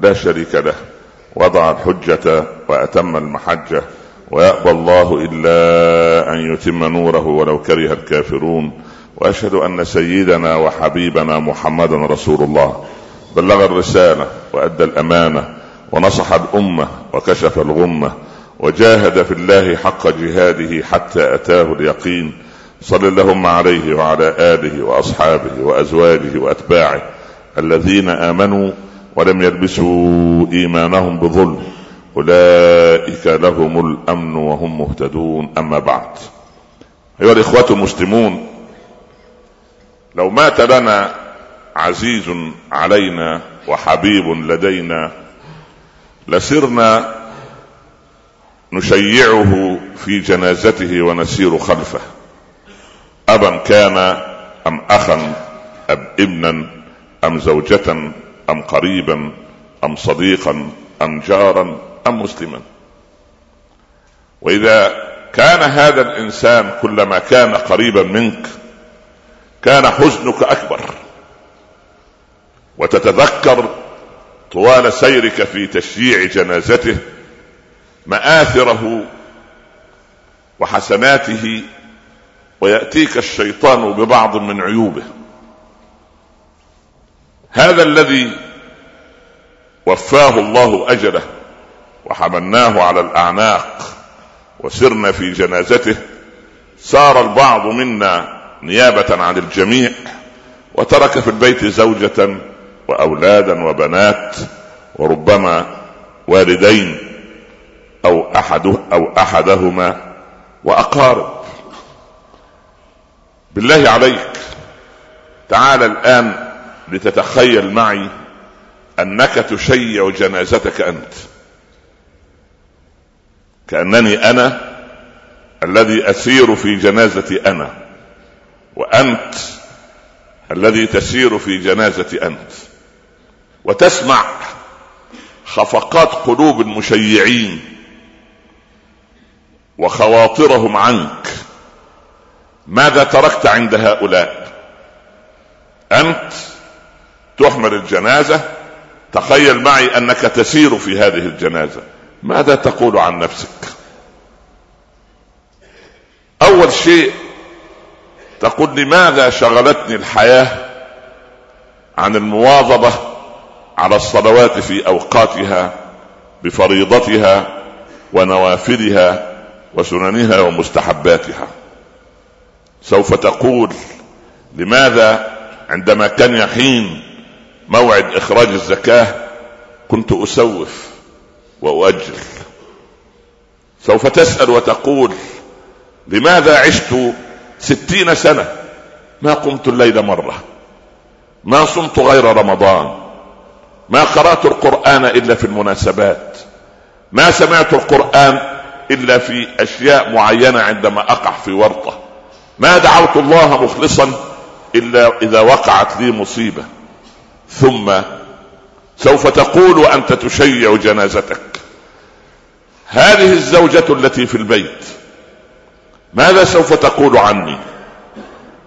لا شريك له وضع الحجة وأتم المحجة ويأبى الله إلا أن يتم نوره ولو كره الكافرون. وأشهد أن سيدنا وحبيبنا محمدا رسول الله. بلغ الرسالة وأدى الأمانة ونصح الأمة وكشف الغمة وجاهد في الله حق جهاده حتى أتاه اليقين. صل اللهم عليه وعلى آله وأصحابه وأزواجه وأتباعه الذين آمنوا ولم يلبسوا إيمانهم بظلم. أولئك لهم الأمن وهم مهتدون. أما بعد. أيها الإخوة المسلمون لو مات لنا عزيز علينا وحبيب لدينا لسرنا نشيعه في جنازته ونسير خلفه. أبا كان أم أخا أم ابنا أم زوجة أم قريبا أم صديقا أم جارا أم مسلما. وإذا كان هذا الإنسان كلما كان قريبا منك كان حزنك أكبر. وتتذكر طوال سيرك في تشييع جنازته مآثره وحسناته ويأتيك الشيطان ببعض من عيوبه. هذا الذي وفاه الله أجله وحملناه على الأعناق وسرنا في جنازته سار البعض منا نيابة عن الجميع وترك في البيت زوجة وأولادا وبنات وربما والدين أو احد أو أحدهما وأقارب. بالله عليك تعال الآن لتتخيل معي أنك تشيع جنازتك أنت. كأنني أنا الذي أسير في جنازتي أنا وأنت الذي تسير في جنازه أنت. وتسمع خفقات قلوب المشيعين وخواطرهم عنك. ماذا تركت عند هؤلاء؟ أنت تحمل الجنازة. تخيل معي أنك تسير في هذه الجنازة. ماذا تقول عن نفسك؟ أول شيء تقول لماذا شغلتني الحياة عن المواظبة على الصلوات في أوقاتها بفريضتها ونوافلها وسننها ومستحباتها. سوف تقول لماذا عندما كان يحين موعد إخراج الزكاة كنت أسوف واؤجل سوف تسأل وتقول لماذا عشت ستين سنة؟ ما قمت الليل مرة. ما صمت غير رمضان. ما قرأت القرآن إلا في المناسبات. ما سمعت القرآن إلا في أشياء معينة عندما أقع في ورطة. ما دعوت الله مخلصا إلا إذا وقعت لي مصيبة. ثم سوف تقول وأنت تشيع جنازتك. هذه الزوجة التي في البيت ماذا سوف تقول عني؟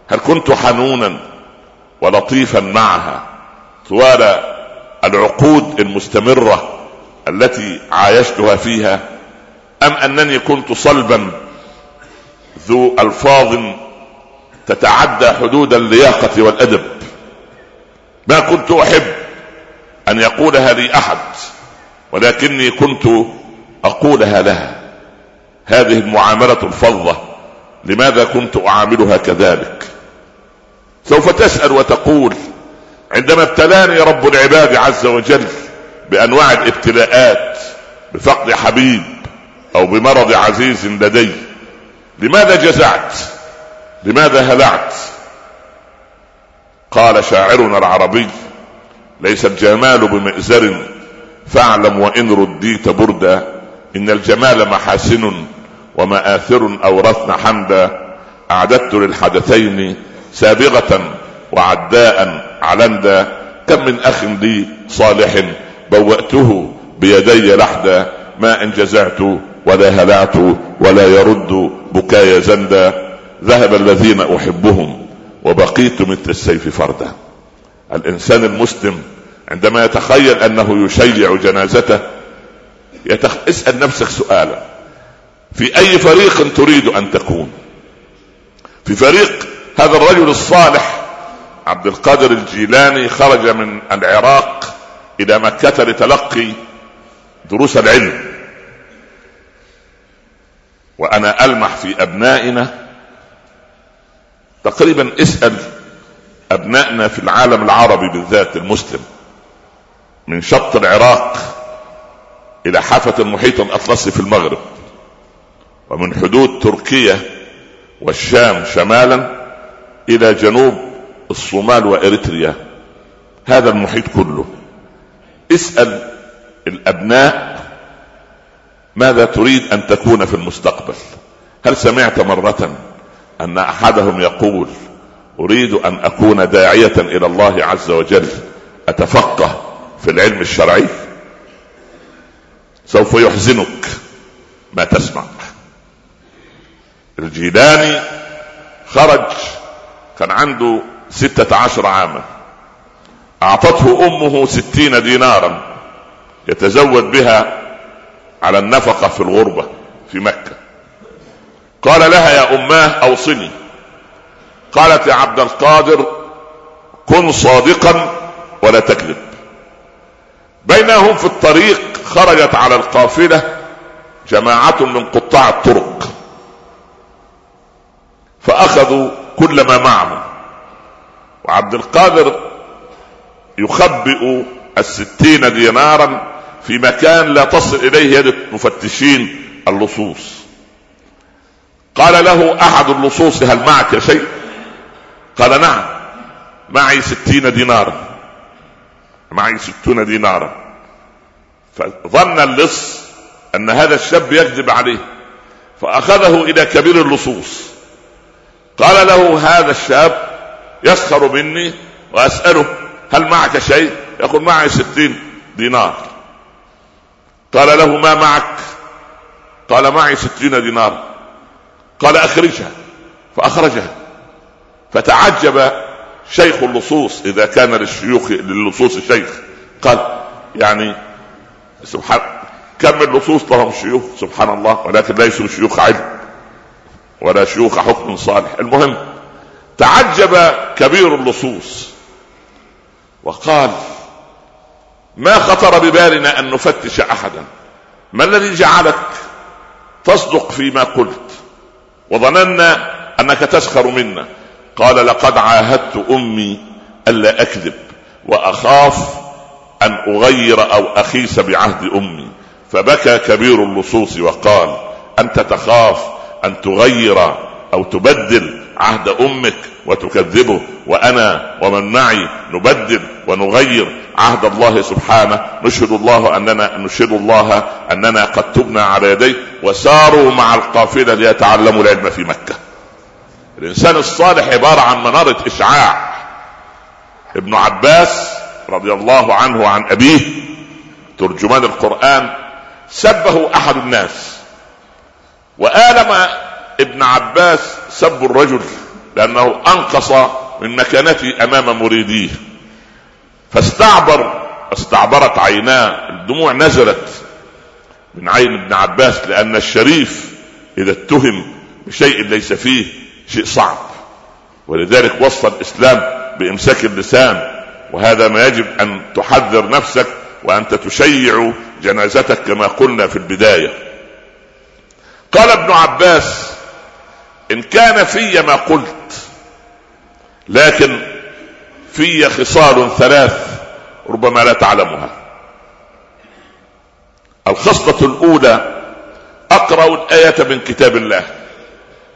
هل كنت حنونا ولطيفا معها طوال العقود المستمرة التي عايشتها فيها أم أنني كنت صلبا ذو ألفاظ تتعدى حدود اللياقة والأدب؟ ما كنت أحب أن يقولها لي أحد ولكني كنت أقولها لها. هذه المعاملة الفظة لماذا كنت أعاملها كذلك؟ سوف تسأل وتقول عندما ابتلاني رب العباد عز وجل بأنواع الابتلاءات بفقد حبيب أو بمرض عزيز لدي لماذا جزعت؟ لماذا هلعت؟ قال شاعرنا العربي ليس الجمال بمئزر فاعلم وإن رديت بردا. إن الجمال محاسن ومآثر اورثنا حمدا. أعددت للحدثين سابغة وعداء علندا. كم من أخ لي صالح بوأته بيدي لحدا. ما إن جزعت ولا هلعت ولا يرد بكاي زندا. ذهب الذين أحبهم وبقيت مثل السيف فردا. الإنسان المسلم عندما يتخيل أنه يشيع جنازته يتخ... اسأل نفسك سؤالا. في أي فريق تريد أن تكون؟ في فريق هذا الرجل الصالح عبد القادر الجيلاني خرج من العراق إلى مكة لتلقي دروس العلم. وأنا ألمح في أبنائنا تقريبا اسأل أبنائنا في العالم العربي بالذات المسلم من شط العراق إلى حافة المحيط الأطلسي في المغرب ومن حدود تركيا والشام شمالا إلى جنوب الصومال وإريتريا. هذا المحيط كله. اسأل الأبناء ماذا تريد أن تكون في المستقبل. هل سمعت مرة أن أحدهم يقول أريد أن أكون داعية إلى الله عز وجل. أتفقه في العلم الشرعي؟ سوف يحزنك ما تسمع. الجيلاني خرج كان عنده ستة عشر عاما. أعطته أمه ستين دينارا يتزود بها على النفقة في الغربة في مكة. قال لها يا أماه أوصني. قالت يا عبد القادر كن صادقا ولا تكذب. بينهم في الطريق خرجت على القافلة جماعة من قطاع الطرق. فأخذوا كل ما معهم. وعبد القادر يخبئ الستين دينارا في مكان لا تصل إليه يد المفتشين اللصوص. قال له أحد اللصوص هل معك شيء؟ قال نعم. معي ستين دينارا. معي ستون دينارا. فظن اللص أن هذا الشاب يكذب عليه فأخذه إلى كبير اللصوص. قال له هذا الشاب يسخر مني وأسأله هل معك شيء؟ يقول معي ستين دينار. قال له ما معك؟ قال معي ستين دينار. قال أخرجها فأخرجها. فتعجب شيخ اللصوص إذا كان للشيوخ للصوص شيخ. قال يعني سبحان كم اللصوص لهم شيوخ سبحان الله ولكن ليسوا شيوخ علم ولا شيوخ حكم صالح. المهم تعجب كبير اللصوص وقال ما خطر ببالنا أن نفتش احدا. ما الذي جعلك تصدق فيما قلت؟ وظننا أنك تسخر منا. قال لقد عاهدت أمي ألا أكذب وأخاف أن أغير أو أخيس بعهد أمي. فبكى كبير اللصوص وقال أنت تخاف أن تغير أو تبدل عهد أمك وتكذبه وأنا ومن معي نبدل ونغير عهد الله سبحانه. نشهد الله أننا نشهد الله أننا قد تبنا على يديه وساروا مع القافلة ليتعلموا العلم في مكة. الإنسان الصالح عبارة عن منارة إشعاع. ابن عباس رضي الله عنه وعن أبيه ترجمان القرآن سبه أحد الناس. وآلم ابن عباس سب الرجل لأنه أنقص من مكانته أمام مريديه. فاستعبر استعبرت عيناه الدموع نزلت من عين ابن عباس لأن الشريف إذا اتهم بشيء ليس فيه شيء صعب. ولذلك وصى الإسلام بإمساك اللسان. وهذا ما يجب أن تحذر نفسك وانت تشيع جنازتك كما قلنا في البداية. قال ابن عباس إن كان في ما قلت لكن في خصال ثلاث ربما لا تعلمها. الخصلة الأولى أقرأ الآية من كتاب الله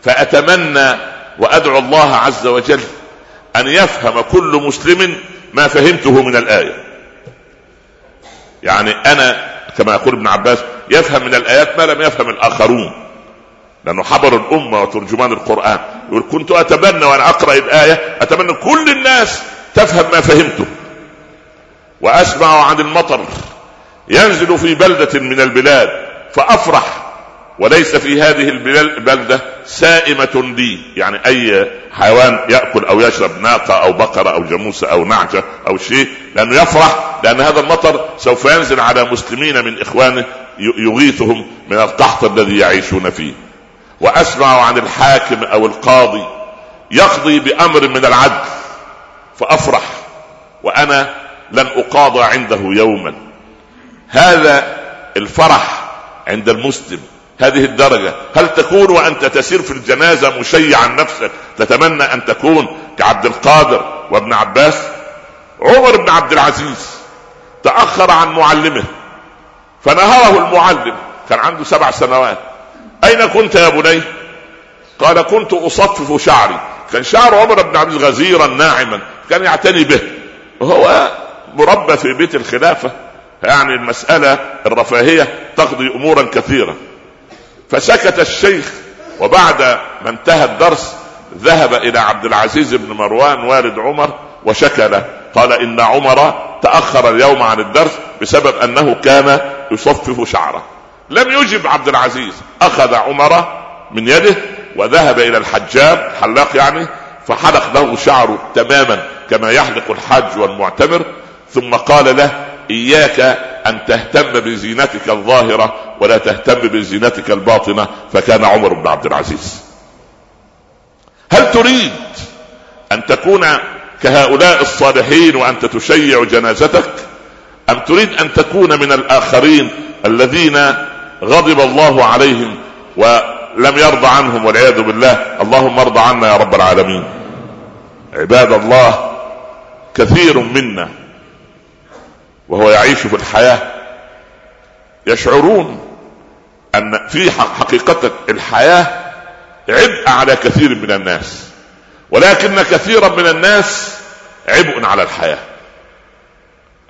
فأتمنى وأدعو الله عز وجل أن يفهم كل مسلم ما فهمته من الآية. يعني أنا كما يقول ابن عباس يفهم من الآيات ما لم يفهم الآخرون. لأنه حبر الأمة وترجمان القرآن. يقول كنت اتمنى وأنا أقرأ الآية اتمنى كل الناس تفهم ما فهمته. وأسمع عن المطر ينزل في بلدة من البلاد فأفرح. وليس في هذه البلده سائمة لي. يعني أي حيوان يأكل أو يشرب ناقة أو بقرة أو جاموسة أو نعجة أو شيء لأنه يفرح لأن هذا المطر سوف ينزل على مسلمين من إخوانه يغيثهم من القحط الذي يعيشون فيه. وأسمع عن الحاكم أو القاضي يقضي بأمر من العدل فأفرح وأنا لن أقاضى عنده يوما. هذا الفرح عند المسلم هذه الدرجة. هل تكون وأنت تسير في الجنازة مشيعا نفسك تتمنى أن تكون كعبد القادر وابن عباس؟ عمر بن عبد العزيز تأخر عن معلمه فنهره المعلم كان عنده سبع سنوات. أين كنت يا بني؟ قال كنت أصفف شعري. كان شعر عمر بن عبد غزيرا ناعما كان يعتني به. وهو مربى في بيت الخلافة. يعني المسألة الرفاهية تقضي أمورا كثيرة. فسكت الشيخ وبعد ما انتهى الدرس ذهب إلى عبد العزيز بن مروان والد عمر وشكى له قال إن عمر تأخر اليوم عن الدرس بسبب أنه كان يصفف شعره. لم يجب عبد العزيز أخذ عمر من يده وذهب إلى الحجاب حلاق يعني فحلق له شعره تماما كما يحلق الحاج والمعتمر ثم قال له إياك أن تهتم بزينتك الظاهرة ولا تهتم بزينتك الباطنة فكان عمر بن عبد العزيز. هل تريد أن تكون كهؤلاء الصالحين وأنت تشيع جنازتك؟ أم تريد أن تكون من الآخرين الذين غضب الله عليهم ولم يرضى عنهم والعياذ بالله. اللهم ارض عنا يا رب العالمين. عباد الله كثير منا وهو يعيش في الحياة يشعرون أن في حقيقة الحياة عبء على كثير من الناس ولكن كثيرا من الناس عبء على الحياة.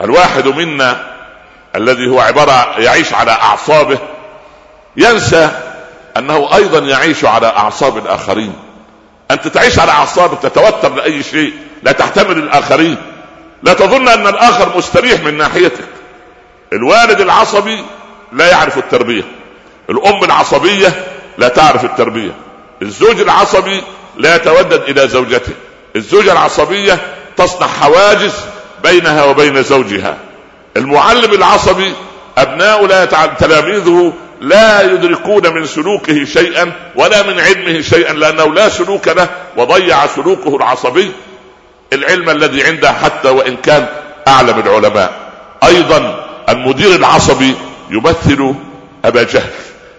الواحد منا الذي هو عبارة يعيش على أعصابه ينسى أنه أيضا يعيش على أعصاب الاخرين انت تعيش على اعصابك تتوتر لأي شيء لا تحتمل الآخرين. لا تظن أن الآخر مستريح من ناحيتك. الوالد العصبي لا يعرف التربية. الأم العصبية لا تعرف التربية. الزوج العصبي لا يتودد إلى زوجته. الزوجة العصبية تصنع حواجز بينها وبين زوجها. المعلم العصبي أبناء لا تلاميذه لا يدركون من سلوكه شيئا ولا من علمه شيئا لأنه لا سلوك له وضيع سلوكه العصبي. العلم الذي عنده حتى وإن كان أعلم العلماء. أيضا المدير العصبي يمثل أبا جهل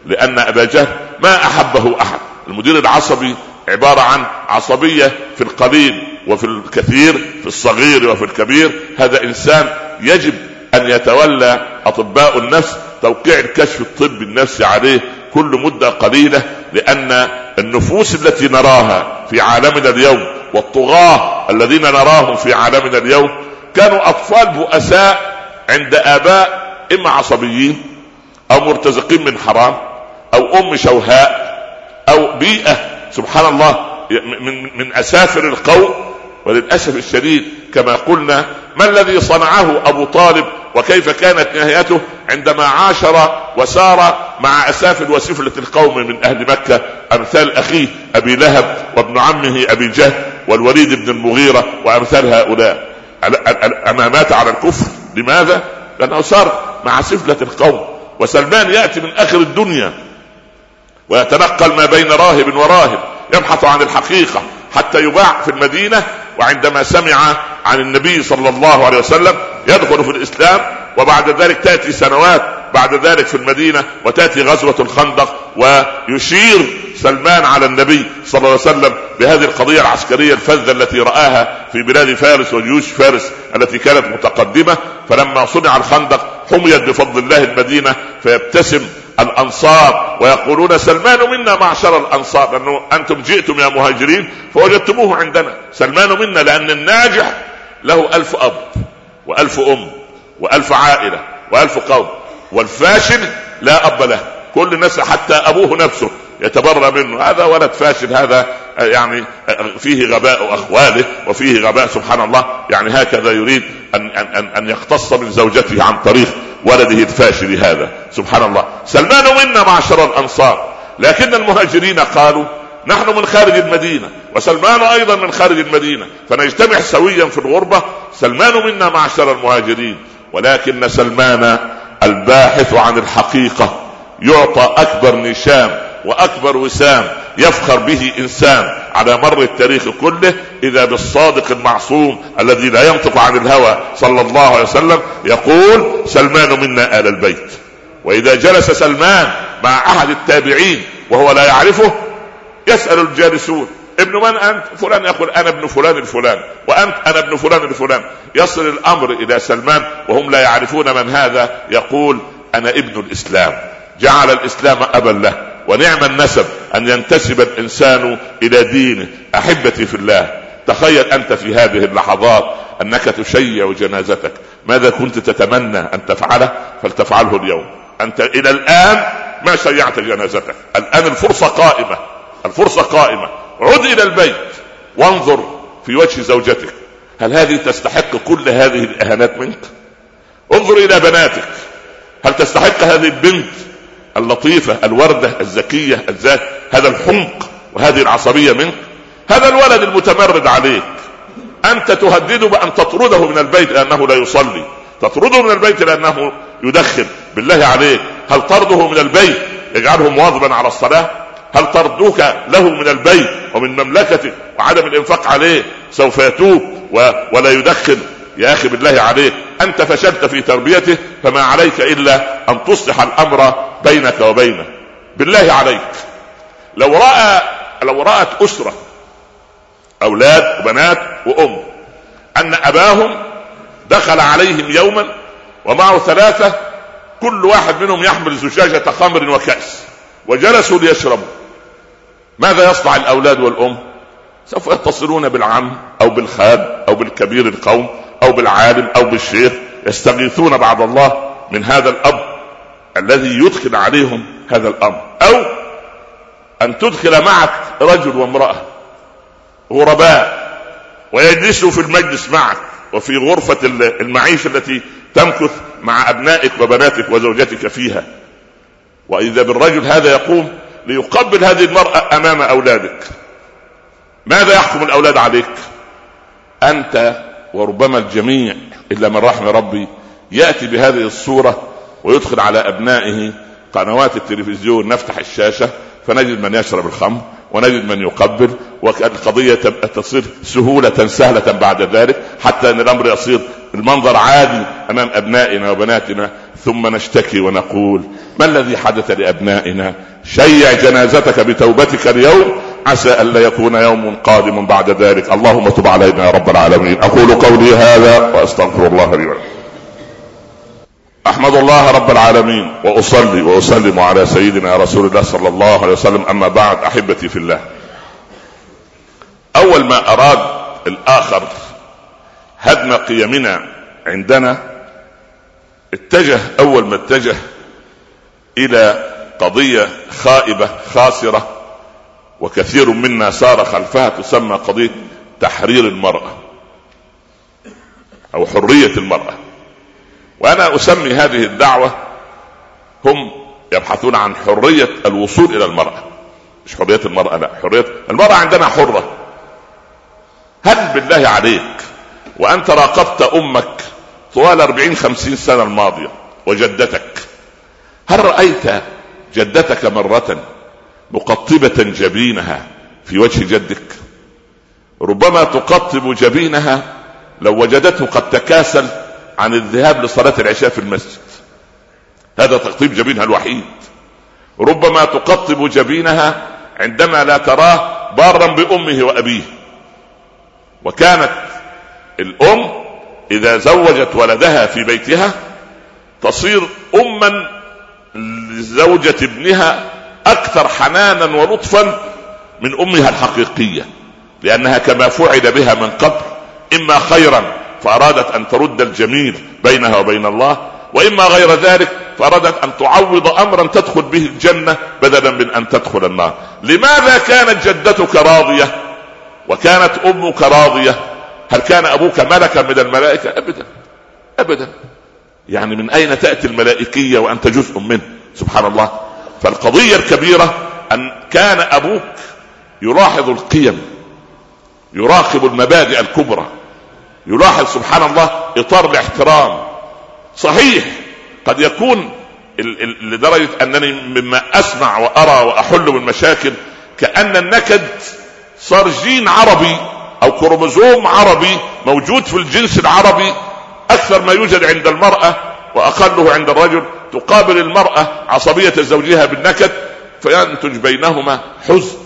لأن أبا جهل ما أحبه أحد. المدير العصبي عبارة عن عصبية في القليل وفي الكثير في الصغير وفي الكبير. هذا إنسان يجب أن يتولى أطباء النفس توقيع الكشف الطبي النفسي عليه كل مدة قليلة لأن النفوس التي نراها في عالمنا اليوم والطغاة الذين نراهم في عالمنا اليوم كانوا أطفال بؤساء عند آباء إما عصبيين أو مرتزقين من حرام أو أم شوهاء أو بيئة سبحان الله من من أسافر القوم وللأسف الشديد كما قلنا ما الذي صنعه أبو طالب وكيف كانت نهايته؟ عندما عاشر وسار مع اسافل وسفله القوم من أهل مكة أمثال أخيه أبي لهب وابن عمه أبي جهل والوليد بن المغيرة وأمثال هؤلاء. أما مات على الكفر لماذا؟ لأنه صار مع سفلة القوم. وسلمان يأتي من آخر الدنيا ويتنقل ما بين راهب وراهب يبحث عن الحقيقة حتى يباع في المدينة وعندما سمع عن النبي صلى الله عليه وسلم يدخل في الإسلام وبعد ذلك تأتي سنوات بعد ذلك في المدينة وتأتي غزوة الخندق ويشير سلمان على النبي صلى الله عليه وسلم بهذه القضية العسكرية الفذة التي رآها في بلاد فارس وجيوش فارس التي كانت متقدمة. فلما صنع الخندق حميت بفضل الله المدينة فيبتسم الأنصار ويقولون سلمان منا معشر الأنصار لأنه أنتم جئتم يا مهاجرين فوجدتموه عندنا. سلمان منا لأن الناجح له ألف أب وألف أم وألف عائلة وألف قول والفاشل لا أب له. كل الناس حتى أبوه نفسه يتبرى منه. هذا ولد فاشل هذا يعني فيه غباء أخواله وفيه غباء سبحان الله. يعني هكذا يريد ان ان ان يقتص من زوجته عن طريق ولده الفاشل هذا. سبحان الله. سلمان منا معشر الأنصار. لكن المهاجرين قالوا نحن من خارج المدينة وسلمان أيضا من خارج المدينة. فنجتمع سويا في الغربة. سلمان منا معشر المهاجرين. ولكن سلمان الباحث عن الحقيقة. يعطى أكبر نشان وأكبر وسام يفخر به إنسان على مر التاريخ كله إذا بالصادق المعصوم الذي لا ينطق عن الهوى صلى الله عليه وسلم يقول سلمان منا آل البيت. وإذا جلس سلمان مع أحد التابعين وهو لا يعرفه يسأل الجالسون ابن من أنت؟ فلان. يقول أنا ابن فلان الفلان. وأنت؟ أنا ابن فلان الفلان. يصل الأمر إلى سلمان وهم لا يعرفون من هذا يقول أنا ابن الإسلام. جعل الإسلام أبا له ونعم النسب أن ينتسب الإنسان إلى دينه. أحبتي في الله تخيل أنت في هذه اللحظات أنك تشيع جنازتك. ماذا كنت تتمنى أن تفعله؟ فلتفعله اليوم. أنت إلى الآن ما شيعت جنازتك. الآن الفرصة قائمة الفرصة قائمة. عد إلى البيت وانظر في وجه زوجتك. هل هذه تستحق كل هذه الإهانات منك؟ انظر إلى بناتك. هل تستحق هذه البنت؟ اللطيفة الوردة الذكية الذات هذا الحمق وهذه العصبية منك. هذا الولد المتمرد عليك. أنت تهدده بأن تطرده من البيت لأنه لا يصلي. تطرده من البيت لأنه يدخن. بالله عليك هل طرده من البيت؟ يجعله مواظبا على الصلاة. هل طردك له من البيت ومن مملكتك وعدم الإنفاق عليه؟ سوف يتوب و... ولا يدخن. يا أخي بالله عليك أنت فشلت في تربيته فما عليك إلا أن تصلح الأمر بينك وبينه. بالله عليك. لو رأى لو رأت أسرة أولاد وبنات وأم أن أباهم دخل عليهم يوما ومعه ثلاثة كل واحد منهم يحمل زجاجة خمر وكأس وجلسوا ليشربوا. ماذا يصنع الأولاد والأم؟ سوف يتصلون بالعم أو بالخال أو بالكبير القوم أو بالعالم أو بالشيخ يستغيثون بعد الله من هذا الأب الذي يدخل عليهم هذا الأمر. أو أن تدخل معك رجل وامرأة غرباء ويجلسوا في المجلس معك وفي غرفة المعيشة التي تمكث مع أبنائك وبناتك وزوجتك فيها. وإذا بالرجل هذا يقوم ليقبل هذه المرأة أمام أولادك. ماذا يحكم الأولاد عليك؟ أنت وربما الجميع إلا من رحم ربي يأتي بهذه الصورة ويدخل على أبنائه قنوات التلفزيون نفتح الشاشة فنجد من يشرب الخمر ونجد من يقبل والقضية تصير سهولة سهلة بعد ذلك حتى أن الأمر يصير المنظر عادي أمام أبنائنا وبناتنا. ثم نشتكي ونقول ما الذي حدث لأبنائنا؟ شيع جنازتك بتوبتك اليوم. عسى ألا يكون يوم قادم بعد ذلك. اللهم تب علينا يا رب العالمين. أقول قولي هذا وأستغفر الله لي ولكم. أحمد الله رب العالمين وأصلي وأسلم على سيدنا رسول الله صلى الله عليه وسلم. أما بعد أحبتي في الله أول ما أراد الآخر هدم قيمنا عندنا اتجه أول ما اتجه إلى قضية خائبة خاسرة وكثير منا سار خلفها تسمى قضية تحرير المرأة أو حرية المرأة. وأنا أسمي هذه الدعوة هم يبحثون عن حرية الوصول إلى المرأة. مش حرية المرأة لا حرية المرأة عندنا حرة. هل بالله عليك وانت راقبت أمك طوال 40 50 سنة الماضية وجدتك هل رأيت جدتك مرة مقطبة جبينها في وجه جدك؟ ربما تقطب جبينها لو وجدته قد تكاسل عن الذهاب لصلاة العشاء في المسجد. هذا تقطيب جبينها الوحيد. ربما تقطب جبينها عندما لا تراه بارا بأمه وأبيه. وكانت الأم إذا زوجت ولدها في بيتها تصير أما لزوجة ابنها أكثر حنانا ولطفا من أمها الحقيقية لأنها كما فعل بها من قبل إما خيرا فأرادت أن ترد الجميل بينها وبين الله وإما غير ذلك فأرادت أن تعوض أمرا تدخل به الجنة بدلا من أن تدخل النار. لماذا كانت جدتك راضية؟ وكانت أمك راضية؟ هل كان أبوك ملكا من الملائكة؟ أبدا. أبدا. يعني من أين تأتي الملائكية وأنت جزء منه؟ سبحان الله. فالقضية الكبيرة أن كان أبوك يلاحظ القيم يراقب المبادئ الكبرى يلاحظ سبحان الله إطار الاحترام. صحيح قد يكون لدرجة أنني مما أسمع وأرى وأحل بالمشاكل كأن النكد صار جين عربي أو كروموزوم عربي موجود في الجنس العربي أكثر ما يوجد عند المرأة وأقله عند الرجل تقابل المرأة عصبية زوجها بالنكد فينتج بينهما حزن.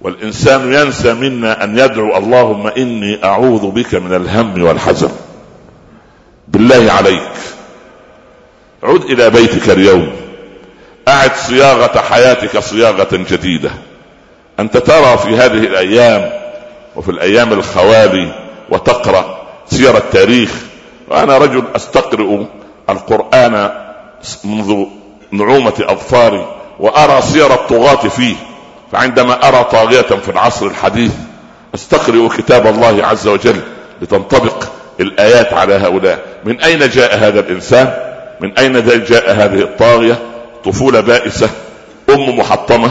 والإنسان ينسى منا أن يدعو اللهم إني أعوذ بك من الهم والحزن. بالله عليك. عد إلى بيتك اليوم. أعد صياغة حياتك صياغة جديدة. أنت ترى في هذه الأيام وفي الأيام الخوالي وتقرأ سير التاريخ. وأنا رجل أستقرئ القرآن منذ نعومة أظفاري وأرى سير الطغاة فيه. فعندما أرى طاغية في العصر الحديث أستقرئ كتاب الله عز وجل لتنطبق الآيات على هؤلاء. من أين جاء هذا الإنسان؟ من أين جاء هذه الطاغية؟ طفولة بائسة أم محطمة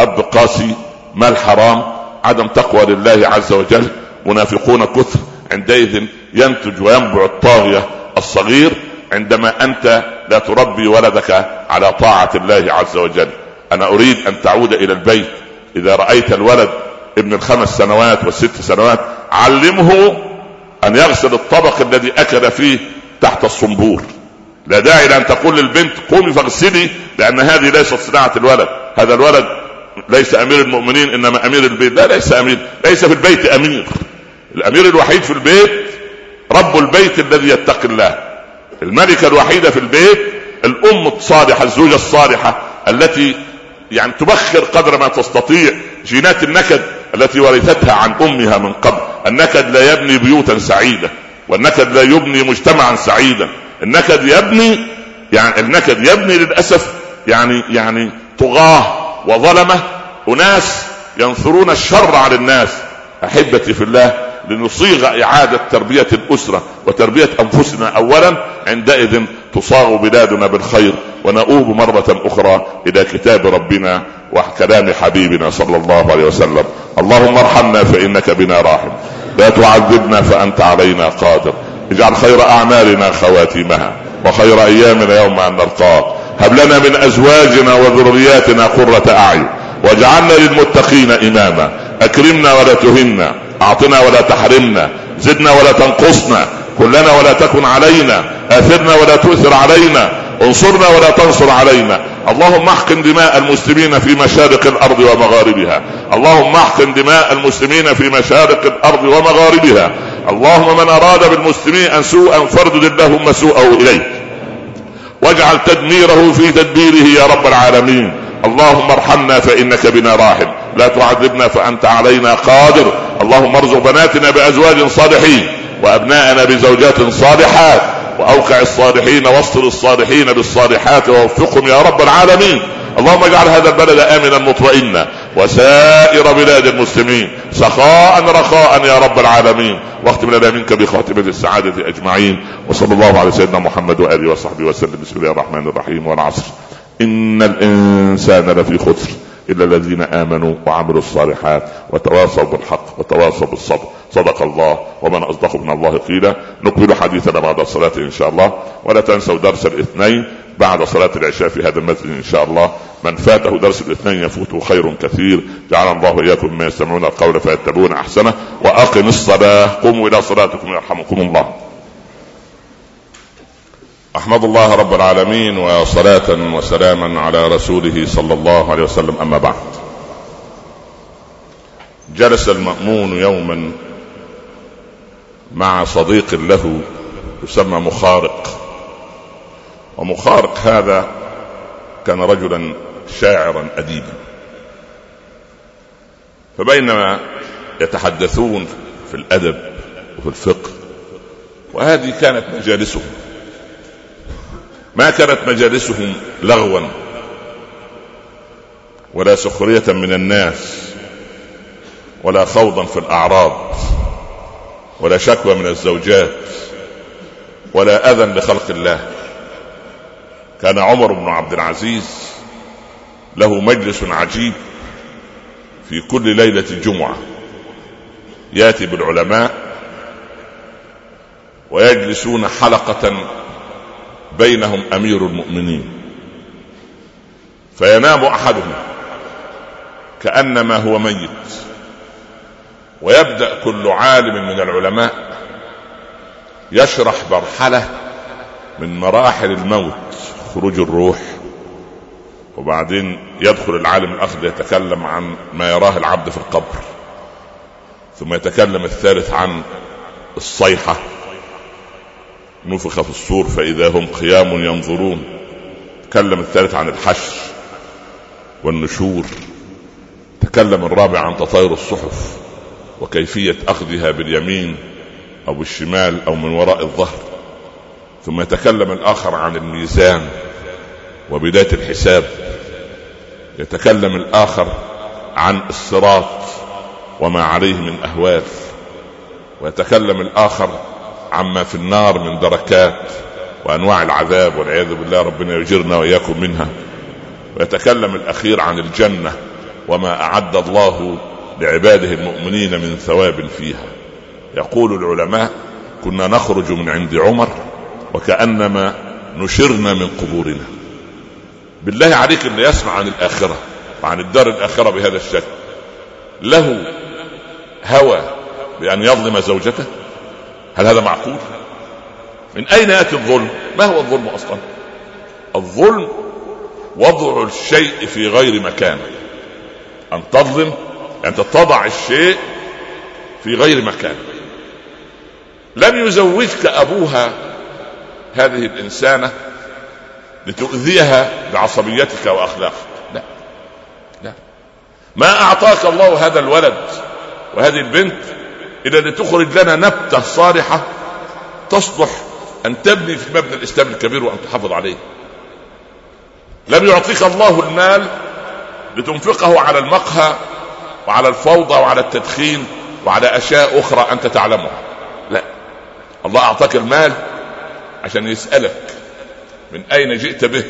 أب قاسي مال حرام عدم تقوى لله عز وجل منافقون كثر عندئذ ينتج وينبع الطاغية الصغير عندما أنت لا تربي ولدك على طاعة الله عز وجل. أنا أريد أن تعود إلى البيت. إذا رأيت الولد ابن الخمس سنوات والست سنوات علمه أن يغسل الطبق الذي أكل فيه تحت الصنبور. لا داعي لأن تقول للبنت قومي فاغسلي لأن هذه ليست صناعة الولد. هذا الولد ليس أمير المؤمنين إنما أمير البيت. لا ليس أمير. ليس في البيت أمير. الأمير الوحيد في البيت رب البيت الذي يتقي الله. الملكة الوحيدة في البيت الأم الصالحة الزوجة الصالحة التي يعني تبخر قدر ما تستطيع جينات النكد التي ورثتها عن أمها من قبل. النكد لا يبني بيوتا سعيدة والنكد لا يبني مجتمعا سعيدا. النكد يبني يعني النكد يبني للأسف يعني يعني طغاة وظلمة أناس ينثرون الشر على الناس. أحبتي في الله لنصيغ إعادة تربية الأسرة وتربية أنفسنا اولا عندئذ تصاغ بلادنا بالخير ونؤوب مرة أخرى إلى كتاب ربنا وكلام حبيبنا صلى الله عليه وسلم. اللهم ارحمنا فإنك بنا راحم. لا تعذبنا فأنت علينا قادر. اجعل خير أعمالنا خواتيمها وخير أيامنا يوم أن نلقاك هب لنا من أزواجنا وذرياتنا قرة أعين. واجعلنا للمتقين إماما. أكرمنا ولا تهنا أعطنا ولا تحرمنا زدنا ولا تنقصنا كلنا ولا تكن علينا أثرنا ولا تؤثر علينا انصرنا ولا تنصر علينا. اللهم احقن دماء المسلمين في مشارق الأرض ومغاربها. اللهم احقن دماء المسلمين في مشارق الأرض ومغاربها. اللهم من أراد بالمسلمين أن سوءا فاردد اللهم سوءه اليه واجعل تدميره في تدبيره يا رب العالمين. اللهم ارحمنا فإنك بنا راحم. لا تعذبنا فأنت علينا قادر. اللهم ارزق بناتنا بأزواج صالحين وأبناءنا بزوجات صالحات وأوقع الصالحين واصل الصالحين بالصالحات ووفقهم يا رب العالمين. اللهم اجعل هذا البلد آمنا مطمئنا وسائر بلاد المسلمين سخاء رخاء يا رب العالمين. واختم لنا منك بخاتمة السعادة أجمعين. وصلى الله على سيدنا محمد وآله وصحبه وسلم. بسم الله الرحمن الرحيم والعصر. إن الإنسان لفي خسر. إلا الذين آمنوا وعملوا الصالحات وتواصوا بالحق وتواصوا بالصبر. صدق الله ومن أصدق من الله قيلا. نكمل حديثنا بعد الصلاة إن شاء الله. ولا تنسوا درس الاثنين بعد صلاة العشاء في هذا المسجد إن شاء الله. من فاته درس الاثنين يفوته خير كثير. جعل الله إياكم مما يستمعون القول فيتبعون أحسنه. وأقم الصلاة. قوموا إلى صلاتكم يرحمكم الله. أحمد الله رب العالمين وصلاة وسلاما على رسوله صلى الله عليه وسلم. أما بعد جلس المأمون يوما مع صديق له يسمى مخارق. ومخارق هذا كان رجلا شاعرا أديبا. فبينما يتحدثون في الأدب وفي الفقه وهذه كانت مجالسهم. ما كانت مجالسهم لغوا ولا سخرية من الناس ولا خوضا في الأعراض ولا شكوى من الزوجات ولا أذى لخلق الله. كان عمر بن عبد العزيز له مجلس عجيب في كل ليلة جمعة يأتي بالعلماء ويجلسون حلقة بينهم أمير المؤمنين. فينام أحدهم كأنما هو ميت. ويبدأ كل عالم من العلماء يشرح مرحلة من مراحل الموت خروج الروح وبعدين يدخل العالم الآخر يتكلم عن ما يراه العبد في القبر ثم يتكلم الثالث عن الصيحة. نفخ في الصور فإذا هم قيام ينظرون. تكلم الثالث عن الحشر والنشور. تكلم الرابع عن تطاير الصحف وكيفية أخذها باليمين أو بالشمال أو من وراء الظهر. ثم يتكلم الآخر عن الميزان وبداية الحساب. يتكلم الآخر عن الصراط وما عليه من اهوال ويتكلم الآخر عما في النار من دركات وأنواع العذاب والعياذ بالله ربنا يجرنا وإياكم منها. ويتكلم الأخير عن الجنة وما أعد الله لعباده المؤمنين من ثواب فيها. يقول العلماء كنا نخرج من عند عمر وكأنما نشرنا من قبورنا. بالله عليك اللي يسمع عن الآخرة وعن الدار الآخرة بهذا الشكل. له هوى بأن يظلم زوجته؟ هل هذا معقول؟ من أين يأتي الظلم؟ ما هو الظلم أصلا؟ الظلم وضع الشيء في غير مكانه أن تظلم أن تضع الشيء في غير مكانه لم يزوجك أبوها هذه الإنسانة لتؤذيها بعصبيتك وأخلاقك. لا لا. ما أعطاك الله هذا الولد وهذه البنت الا لتخرج لنا نبتة صالحة تصلح أن تبني في مبنى الإسلام الكبير وأن تحافظ عليه. لم يعطيك الله المال لتنفقه على المقهى وعلى الفوضى وعلى التدخين وعلى أشياء أخرى أنت تعلمها. لا. الله أعطاك المال عشان يسألك من أين جئت به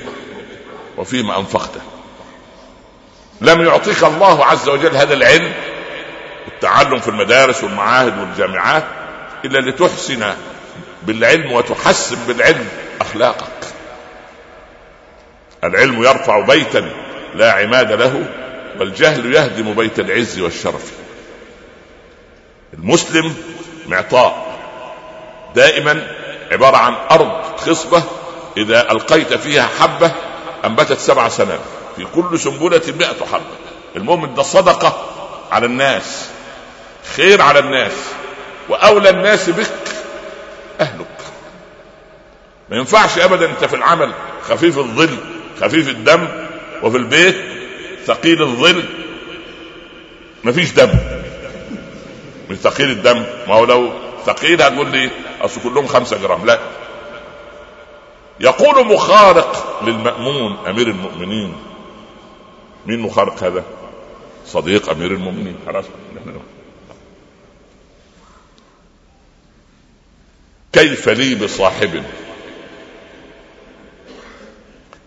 وفيما أنفقته. لم يعطيك الله عز وجل هذا العلم التعلم في المدارس والمعاهد والجامعات إلا لتحسن بالعلم وتحسن بالعلم أخلاقك. العلم يرفع بيتا لا عماد له والجهل يهدم بيت العز والشرف. المسلم معطاء. دائما عبارة عن أرض خصبة إذا ألقيت فيها حبة أنبتت سبع سنابل في كل سنبلة مئة حبة. المؤمن ده صدقة على الناس. خير على الناس وأولى الناس بك أهلك. ما ينفعش ابدا أنت في العمل خفيف الظل خفيف الدم وفي البيت ثقيل الظل. مفيش دم. من ثقيل الدم. ما هو لو ثقيل هتقول لي أصل كلهم خمسة جرام. لا. يقول مخارق للمأمون أمير المؤمنين. مين مخارق هذا؟ صديق أمير المؤمنين. خلاص. كيف لي بصاحب؟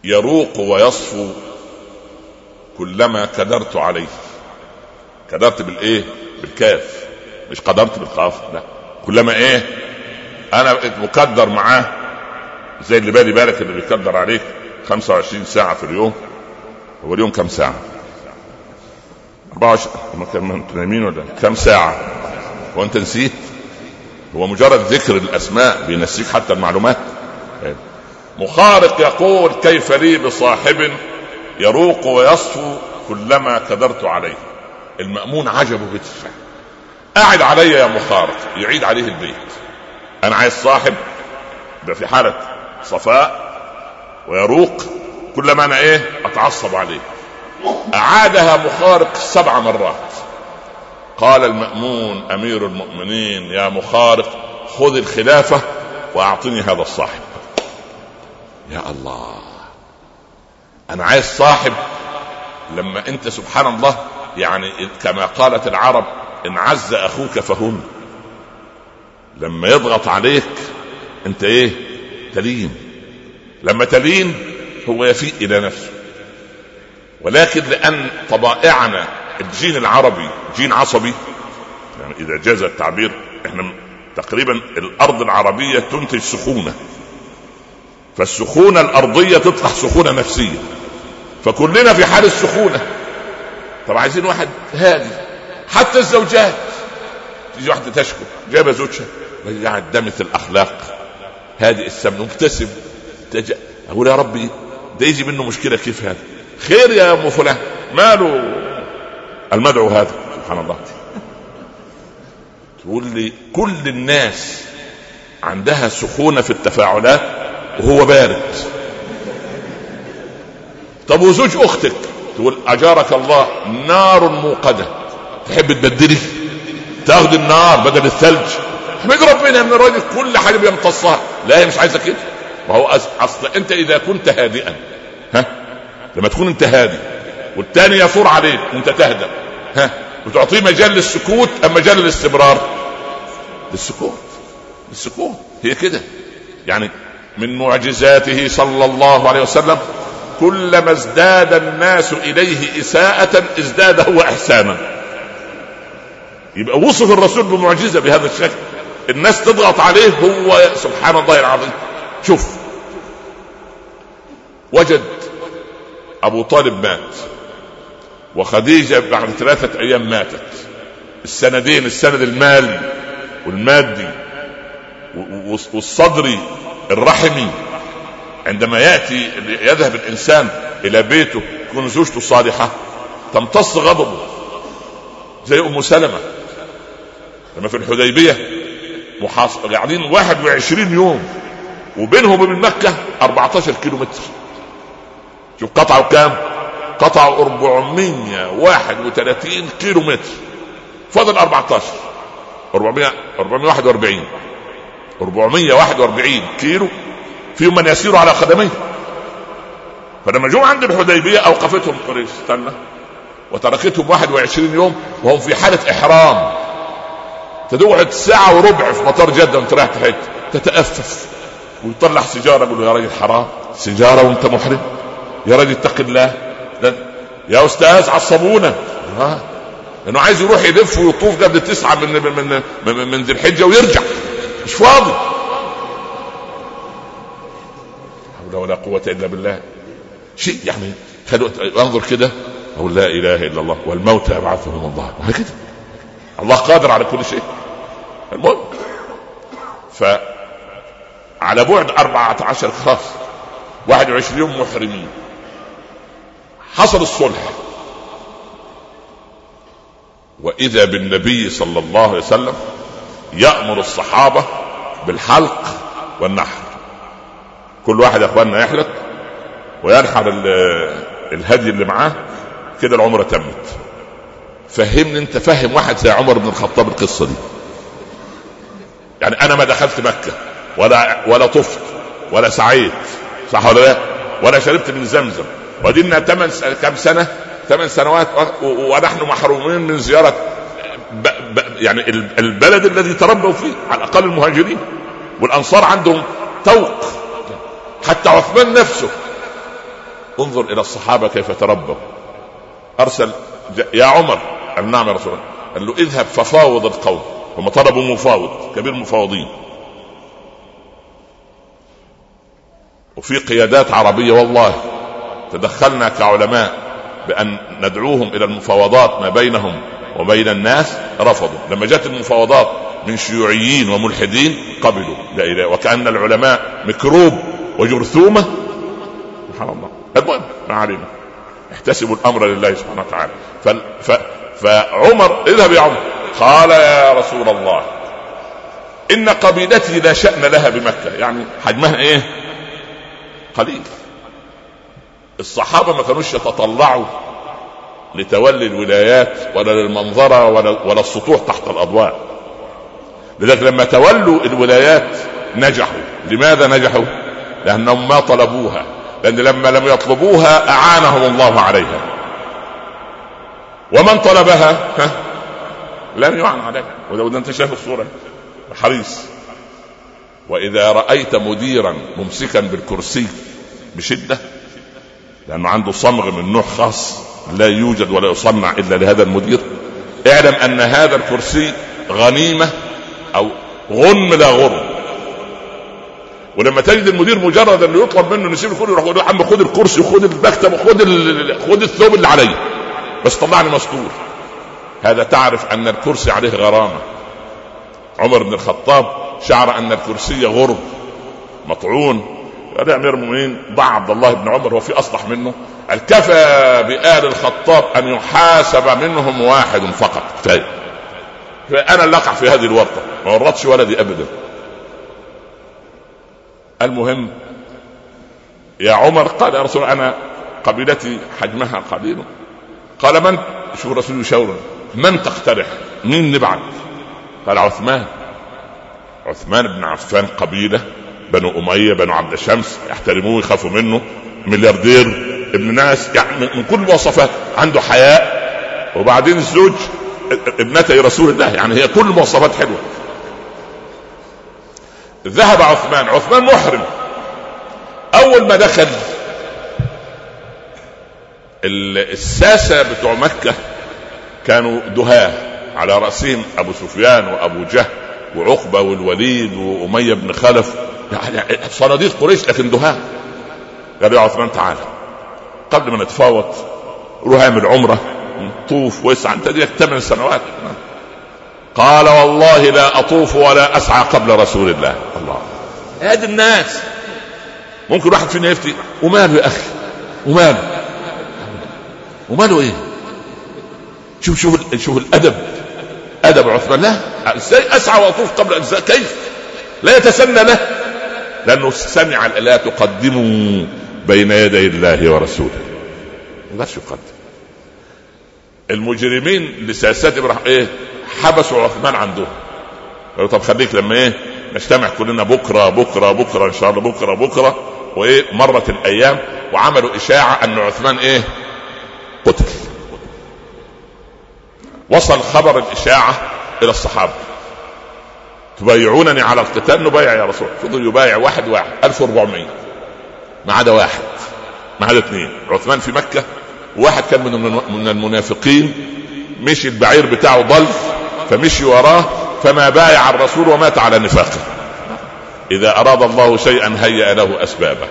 يروق ويصفو كلما كدرت عليه. كدرت بالإيه؟ بالكاف. مش قدرت بالقاف لا. كلما إيه؟ أنا مكدر معاه. زي اللي بالي بالك اللي بيقدر عليك 25 ساعة في اليوم. هو اليوم كم ساعة؟ 24 أنتوا نايمين ولا؟ كم ساعة؟ هو أنت نسيت؟ هو مجرد ذكر الأسماء بينسيك حتى المعلومات. مخارق يقول كيف لي بصاحب يروق ويصفو كلما كدرت عليه. المأمون عجبه بالفعل قاعد علي يا مخارق يعيد عليه البيت. أنا عايز صاحب ده في حالة صفاء ويروق كلما أنا إيه أتعصب عليه. أعادها مخارق سبع مرات. قال المأمون أمير المؤمنين يا مخارق خذ الخلافة وأعطني هذا الصاحب. يا الله أنا عايز صاحب لما أنت سبحان الله يعني كما قالت العرب إن عز أخوك فهن. لما يضغط عليك أنت إيه؟ تلين. لما تلين هو يفيء إلى نفسه. ولكن لأن طبائعنا الجين العربي جين عصبي. يعني إذا جاز التعبير إحنا تقريبا الأرض العربية تنتج سخونة. فالسخونة الأرضية تطلع سخونة نفسية. فكلنا في حال السخونة. طب عايزين واحد هادي. حتى الزوجات. تيجي واحدة تشكو. جايبة زوجها. قاعد دمث الأخلاق. هادئ السمن. مبتسم. أقول يا ربي ده يجي منه مشكلة. كيف هذا؟ خير يا أم فلان. ماله؟ المدعو هذا سبحان الله. تقول لي كل الناس عندها سخونة في التفاعلات وهو بارد. طب وزوج أختك؟ تقول أجارك الله نار موقدة. تحب تبدلي؟ تاخذ النار بدل الثلج. احمد ربنا من الراجل كل حاجة بيمتصها. لا هي مش عايزة كده. ما هو أصل أنت إذا كنت هادئا ها؟ لما تكون أنت هادي والثاني يثور عليك وانت تهدأ. ها وتعطيه مجال للسكوت أم مجال للاستمرار؟ للسكوت. للسكوت. هي كده. يعني من معجزاته صلى الله عليه وسلم كلما ازداد الناس إليه إساءة ازداد هو إحسانا. يبقى وصف الرسول بمعجزة بهذا الشكل. الناس تضغط عليه هو سبحان الله العظيم. شوف. وجد أبو طالب مات. وخديجة بعد ثلاثة أيام ماتت. السندين السند المالي والمادي والصدري الرحمي. عندما يأتي يذهب الإنسان إلى بيته تكون زوجته صالحة تمتص غضبه. زي أم سلمة. لما في الحديبية محاصر قاعدين 21 يوم وبينهم وبين مكة 14 كيلو متر شوف قطعوا كام؟ قطعوا 431 كيلو متر فضل 14 400 441 441 كيلو فيهم من يسير على قدميه فلما جم عند الحديبية أوقفتهم قريش. استنى. وتركتهم 21 يوم وهم في حالة إحرام. تقعد ساعة وربع في مطار جدة وانت رايح حتة تتأفف. ويطلع سيجارة يقول له يا راجل حرام. سيجارة وانت محرم. يا راجل اتق الله. يا أستاذ عصبونا. لأنه عايز يروح يلف ويطوف قبل تسعة من من من, من ذي الحجة ويرجع. مش فاضي. حول ولا قوة إلا بالله. شيء يعني خلوا انظر كده. أقول لا إله إلا الله والموت يبعثهم الله. هكذا الله قادر على كل شيء. المهم. ف على بعد 14 خلاص. 21 يوم محرمين. حصل الصلح. وإذا بالنبي صلى الله عليه وسلم يأمر الصحابة بالحلق والنحر. كل واحد يا إخواننا يحلق وينحر الهدي اللي معاه كده العمرة تمت. فهمني أنت فهم واحد زي عمر بن الخطاب القصة دي. يعني أنا ما دخلت مكة ولا ولا طفت ولا سعيت صح ولا لا؟ ولا شربت من زمزم. ودينا ثمان كم سنة؟ ثمان سنوات ونحن محرومين من زيارة ب... ب... يعني البلد الذي تربوا فيه على الأقل المهاجرين. والأنصار عندهم توق. حتى عثمان نفسه. انظر إلى الصحابة كيف تربوا. أرسل يا عمر. قال نعم يا رسول الله. قال له اذهب ففاوض القوم. هم طلبوا مفاوض كبير مفاوضين. وفي قيادات عربية والله. تدخلنا كعلماء بأن ندعوهم إلى المفاوضات ما بينهم وبين الناس رفضوا. لما جت المفاوضات من شيوعيين وملحدين قبلوا لا إله وكأن العلماء ميكروب وجرثومة. سبحان الله. المهم ما علينا. احتسبوا الأمر لله سبحانه وتعالى. ف... ف... فعمر اذهب يا عمر. قال يا رسول الله إن قبيلتي لا شأن لها بمكة. يعني حجمها إيه؟ قليل. الصحابة ما كانوش يتطلعوا لتولي الولايات ولا للمنظرة ولا ولا السطوح تحت الأضواء. لذلك لما تولوا الولايات نجحوا. لماذا نجحوا؟ لأنهم ما طلبوها. لأن لما لم يطلبوها أعانهم الله عليها. ومن طلبها؟ ها؟ لم يعن عليها. ولو انت شايف الصورة. حريص وإذا رأيت مديرا ممسكا بالكرسي بشدة لأنه عنده صمغ من نوع خاص لا يوجد ولا يصنع إلا لهذا المدير. اعلم أن هذا الكرسي غنيمة أو غنم لا غرم ولما تجد المدير مجرد انه يطلب منه نسيب الكرسي يروح يقول له عم خد الكرسي وخد المكتب وخد خد الثوب اللي عليه بس طلعني مستور. هذا تعرف أن الكرسي عليه غرامة. عمر بن الخطاب شعر أن الكرسي غرب مطعون. يا أمير المؤمنين ضع عبد الله بن عمر هو في أصلح منه. قال كفى بآل الخطاب أن يحاسب منهم واحد فقط. كفايه فانا اللي أقع في هذه الورطة ما ورطش ولدي ابدا. المهم يا عمر قال يا رسول أنا قبيلتي حجمها قليل. قال من؟ شوف الرسول يشاور من تقترح؟ مين نبعث؟ قال عثمان. عثمان بن عفان قبيلة. بنو أمية بنو عبد الشمس يحترموه يخافوا منه. ملياردير ابن ناس يعني من كل المواصفات عنده حياء. وبعدين الزوج ابنتي رسول الله. يعني هي كل المواصفات حلوة. ذهب عثمان. عثمان محرم. أول ما دخل الساسة بتوع مكة كانوا دهاة. على رأسهم أبو سفيان وأبو جهل وعقبة والوليد وأمية بن خلف. يعني صناديق قريش لكن دهاء قال يا عثمان تعالى قبل ما نتفاوض روح اعمل عمرة. طوف واسعى انت ديك ثمان سنوات. قال والله لا أطوف ولا أسعى قبل رسول الله. الله. هذه الناس. ممكن واحد فينا يفتي وماله يا أخي؟ وماله؟ وماله إيه؟ شوف شوف شوف الأدب. أدب عثمان. لا. إزاي أسعى وأطوف قبل أجزاء؟ كيف؟ لا يتسنى له. لأنه سمع لا تقدموا بين يدي الله ورسوله. ما يقدم. المجرمين لسياسات إبراهيم إيه؟ حبسوا عثمان عندهم. قالوا طب خليك لما إيه؟ نجتمع كلنا بكرة بكرة بكرة إن شاء الله بكرة بكرة. وإيه؟ مرت الأيام وعملوا إشاعة أن عثمان إيه؟ قتل. وصل خبر الإشاعة إلى الصحابة. تبايعونني على القتال نبايع يا رسول. فضل يبايع واحد واحد. 1400 ما عدا واحد. ما عدا اثنين. عثمان في مكة. واحد كان من من المنافقين. مشي البعير بتاعه ضل. فمشي وراه. فما بايع الرسول ومات على نفاقه. إذا أراد الله شيئا هيأ له أسبابه.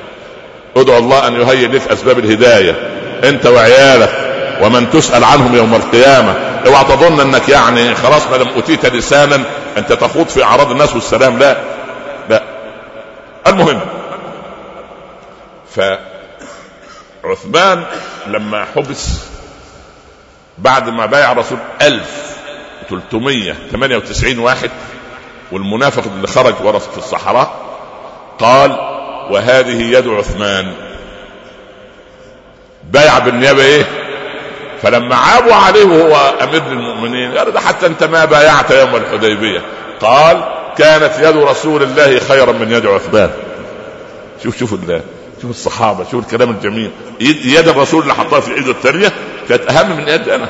ادعو الله أن يهيئ لك أسباب الهداية. أنت وعيالك. ومن تسأل عنهم يوم القيامة اوعى تظن أنك يعني خلاص ما دام اوتيت لسانا أنت تخوض في أعراض الناس والسلام لا لا. المهم فعثمان لما حبس بعد ما بايع الرسول 1398 واحد والمنافق اللي خرج ورا في الصحراء قال وهذه يد عثمان. بايع بالنيابة إيه؟ فلما عابوا عليه وهو أمير المؤمنين قال ده حتى أنت ما بايعت يوم الحديبية. قال كانت يد رسول الله خيرا من يد عثمان. شوف شوف الله شوف الصحابة شوف الكلام الجميل. يد الرسول اللي حطها في الإيد الثانية كانت أهم من يد أنا.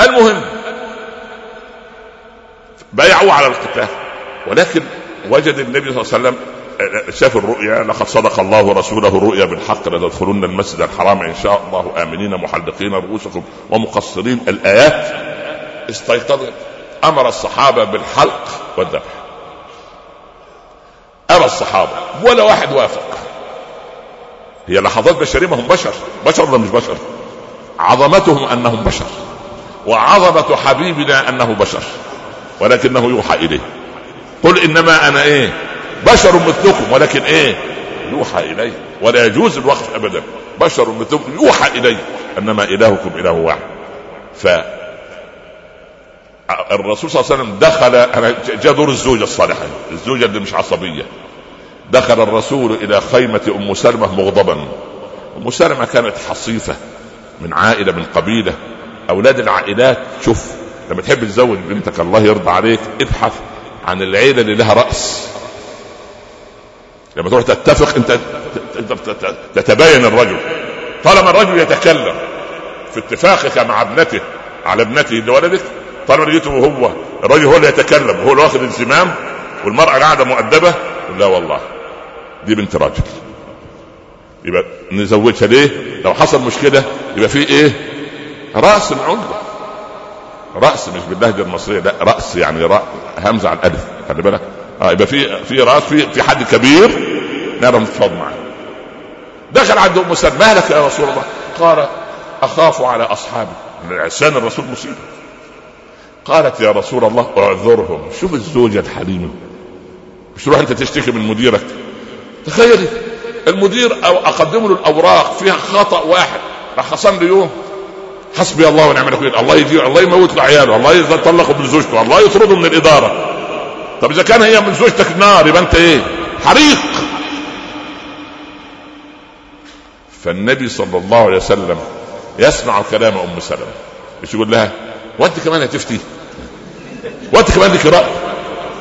المهم بايعوا على القتال ولكن وجد النبي صلى الله عليه وسلم شاف الرؤيا لقد صدق الله ورسوله الرؤيا بالحق لتدخلن المسجد الحرام إن شاء الله. آمنين محلقين رؤوسكم ومقصرين. الآيات استيقظ أمر الصحابة بالحلق والذبح. ابى الصحابة ولا واحد وافق. هي لحظات بشريه ما هم بشر. بشر ولا مش بشر؟ عظمتهم أنهم بشر وعظمة حبيبنا أنه بشر ولكنه يوحى إليه. قل إنما أنا إيه؟ بشر مثلكم ولكن إيه؟ يوحى اليه ولا يجوز الوقف ابدا. بشر مثلكم يوحى اليه أنما إلهكم إله واحد. ف الرسول صلى الله عليه وسلم دخل أنا جاء دور الزوجة الصالحة. الزوجة اللي مش عصبية. دخل الرسول إلى خيمة أم سلمة مغضبا. أم سلمة كانت حصيفة من عائلة من قبيلة. أولاد العائلات شوف لما تحب تزوج بنتك الله يرضى عليك ابحث عن العيلة اللي لها رأس. لما تروح تتفق انت تتباين الرجل. طالما الرجل يتكلم في اتفاقك مع ابنته على ابنته لولدك طالما لقيته وهو الرجل هو اللي يتكلم وهو اللي واخد الزمام والمرأة قاعدة مؤدبة لا والله. دي بنت راجل. يبقى نزوجها ليه؟ لو حصل مشكلة يبقى في إيه؟ رأس العنقة رأس مش باللهجة المصرية لا رأس يعني رأس همزة على الألف خلي بالك. آه يبقى في في راس في في حد كبير نقدر نتفاوض معاه. دخل عند أم سلمة مالك يا رسول الله؟ قال أخاف على أصحابي. عصيان الرسول مصيبة. قالت يا رسول الله اعذرهم. شوف الزوجة الحليمة مش تروح أنت تشتكي من مديرك. تخيلي المدير أو أقدم له الأوراق فيها خطأ واحد. راح خصم لي يوم. حسبي الله ونعم الوكيل. الله يجي الله يموت له عياله الله يطلقه من زوجته الله يطرده من الإدارة. طب إذا كان هي من زوجتك نار يبقى أنت إيه؟ حريق. فالنبي صلى الله عليه وسلم يسمع كلام أم سلمة. مش يقول لها؟ وأنت كمان هتفتي وأنت كمان لك رأي.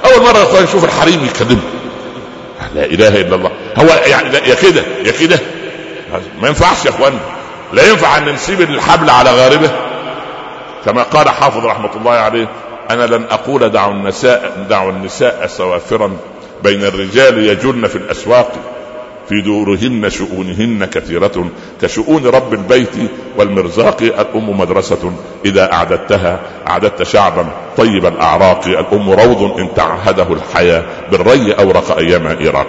أول مرة نشوف الحريم يتكلم. لا إله إلا الله. هو يعني يا كده يا كده. ما ينفعش يا اخوانا لا ينفع أن نسيب الحبل على غاربه. كما قال حافظ رحمة الله عليه أنا لن أقول دعوا النساء دعوا النساء سوافرا بين الرجال يجن في الأسواق. في دورهن شؤونهن كثيرة كشؤون رب البيت والمرزاق الأم مدرسة. إذا أعددتها أعددت شعبا طيب الأعراق. الأم روض إن تعهده الحياة بالري أورق أيام إيراق.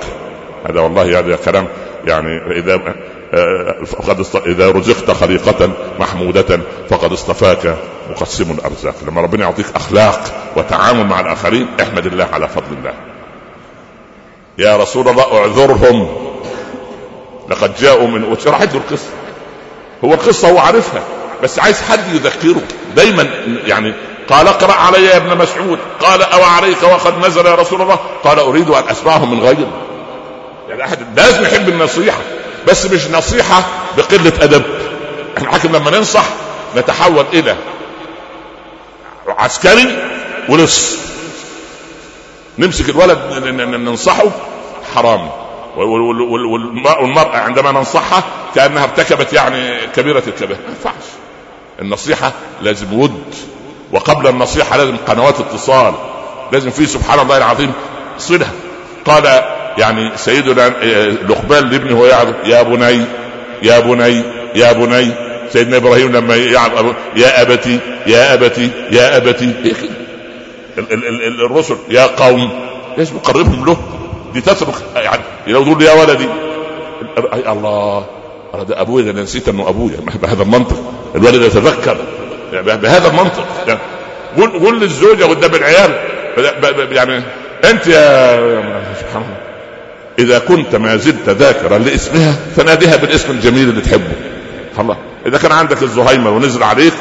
هذا والله هذا كلام يعني إذا آه، فقد. إذا رزقت خليقة محمودة فقد اصطفاك. مقسم الأرزاق. لما ربنا يعطيك أخلاق وتعامل مع الآخرين احمد الله على فضل الله. يا رسول الله اعذرهم. لقد جاءوا من وشرحت له القصة هو القصة هو عارفها بس عايز حد يذكره دايما يعني قال اقرأ علي يا ابن مسعود. قال أو عليك وقد نزل يا رسول الله. قال أريد أن أسمعه من غيري يعني أحد لازم يحب النصيحة بس مش نصيحة بقلة أدب. إحنا لما ننصح نتحول إلى عسكري ولص. نمسك الولد ننصحه. حرامي والمرأة عندما ننصحها كأنها ارتكبت يعني كبيرة الكبائر ما ينفعش. النصيحة لازم ود. وقبل النصيحة لازم قنوات اتصال. لازم في سبحان الله العظيم صلة. قال يعني سيدنا آه، لقمان لابنه يعظم يا بني يا بني يا بني. سيدنا إبراهيم لما يعظم يا أبتي يا أبتي يا أبتي. إيه الرسل يا قوم. ليش بقربهم له؟ دي تترك يعني لو تقول يا ولدي. الله. ده ابويا أنا نسيت إنه ابويا بهذا المنطق. الولد يتذكر. بهذا المنطق. يعني قول قول للزوجة قدام العيال. يعني أنت يا سبحان الله إذا كنت ما زلت ذاكرا لإسمها فناديها بالاسم الجميل اللي تحبه. الله. إذا كان عندك الزهيمه ونزل عليك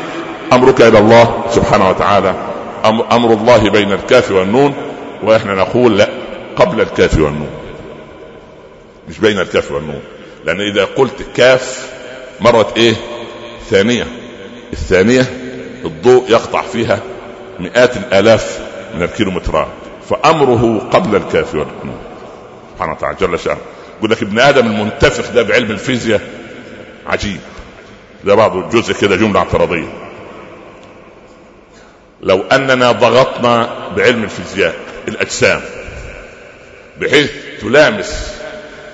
أمرك إلى الله سبحانه وتعالى. أمر الله بين الكاف والنون وإحنا نقول لا قبل الكاف والنون. مش بين الكاف والنون. لأن إذا قلت كاف مرت إيه؟ ثانية. الثانية الضوء يقطع فيها مئات الآلاف من الكيلومترات. فأمره قبل الكاف والنون. سبحانه وتعالى جل شأنه. يقول لك ابن آدم المنتفخ ده بعلم الفيزياء عجيب. ده بعض جزء كده جملة اعتراضية. لو أننا ضغطنا بعلم الفيزياء الأجسام بحيث تلامس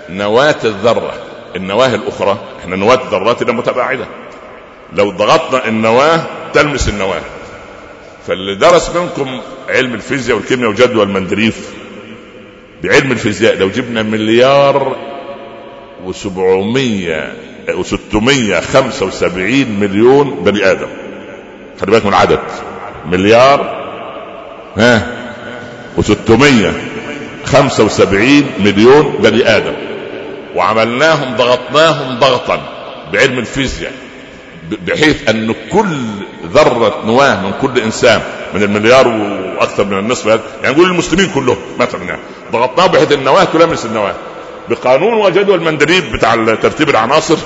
نواة الذرة النواة الأخرى إحنا نواة ذراتنا متباعدة. لو ضغطنا النواة تلمس النواة. فاللي درس منكم علم الفيزياء والكيمياء وجدول المندريف بعلم الفيزياء لو جبنا مليار وسبعمية وستمية خمسة وسبعين مليون بني آدم. خلي بالك من العدد مليار. ها؟ وستمية خمسة وسبعين مليون بني آدم. وعملناهم ضغطناهم ضغطا بعلم الفيزياء بحيث أن كل ذرة نواة من كل إنسان من المليار وأكثر من النصف يعني نقول المسلمين كلهم مثلا يعني ضغطناه بحيث النواه تلامس النواة. بقانون وجدول المندريب بتاع ترتيب العناصر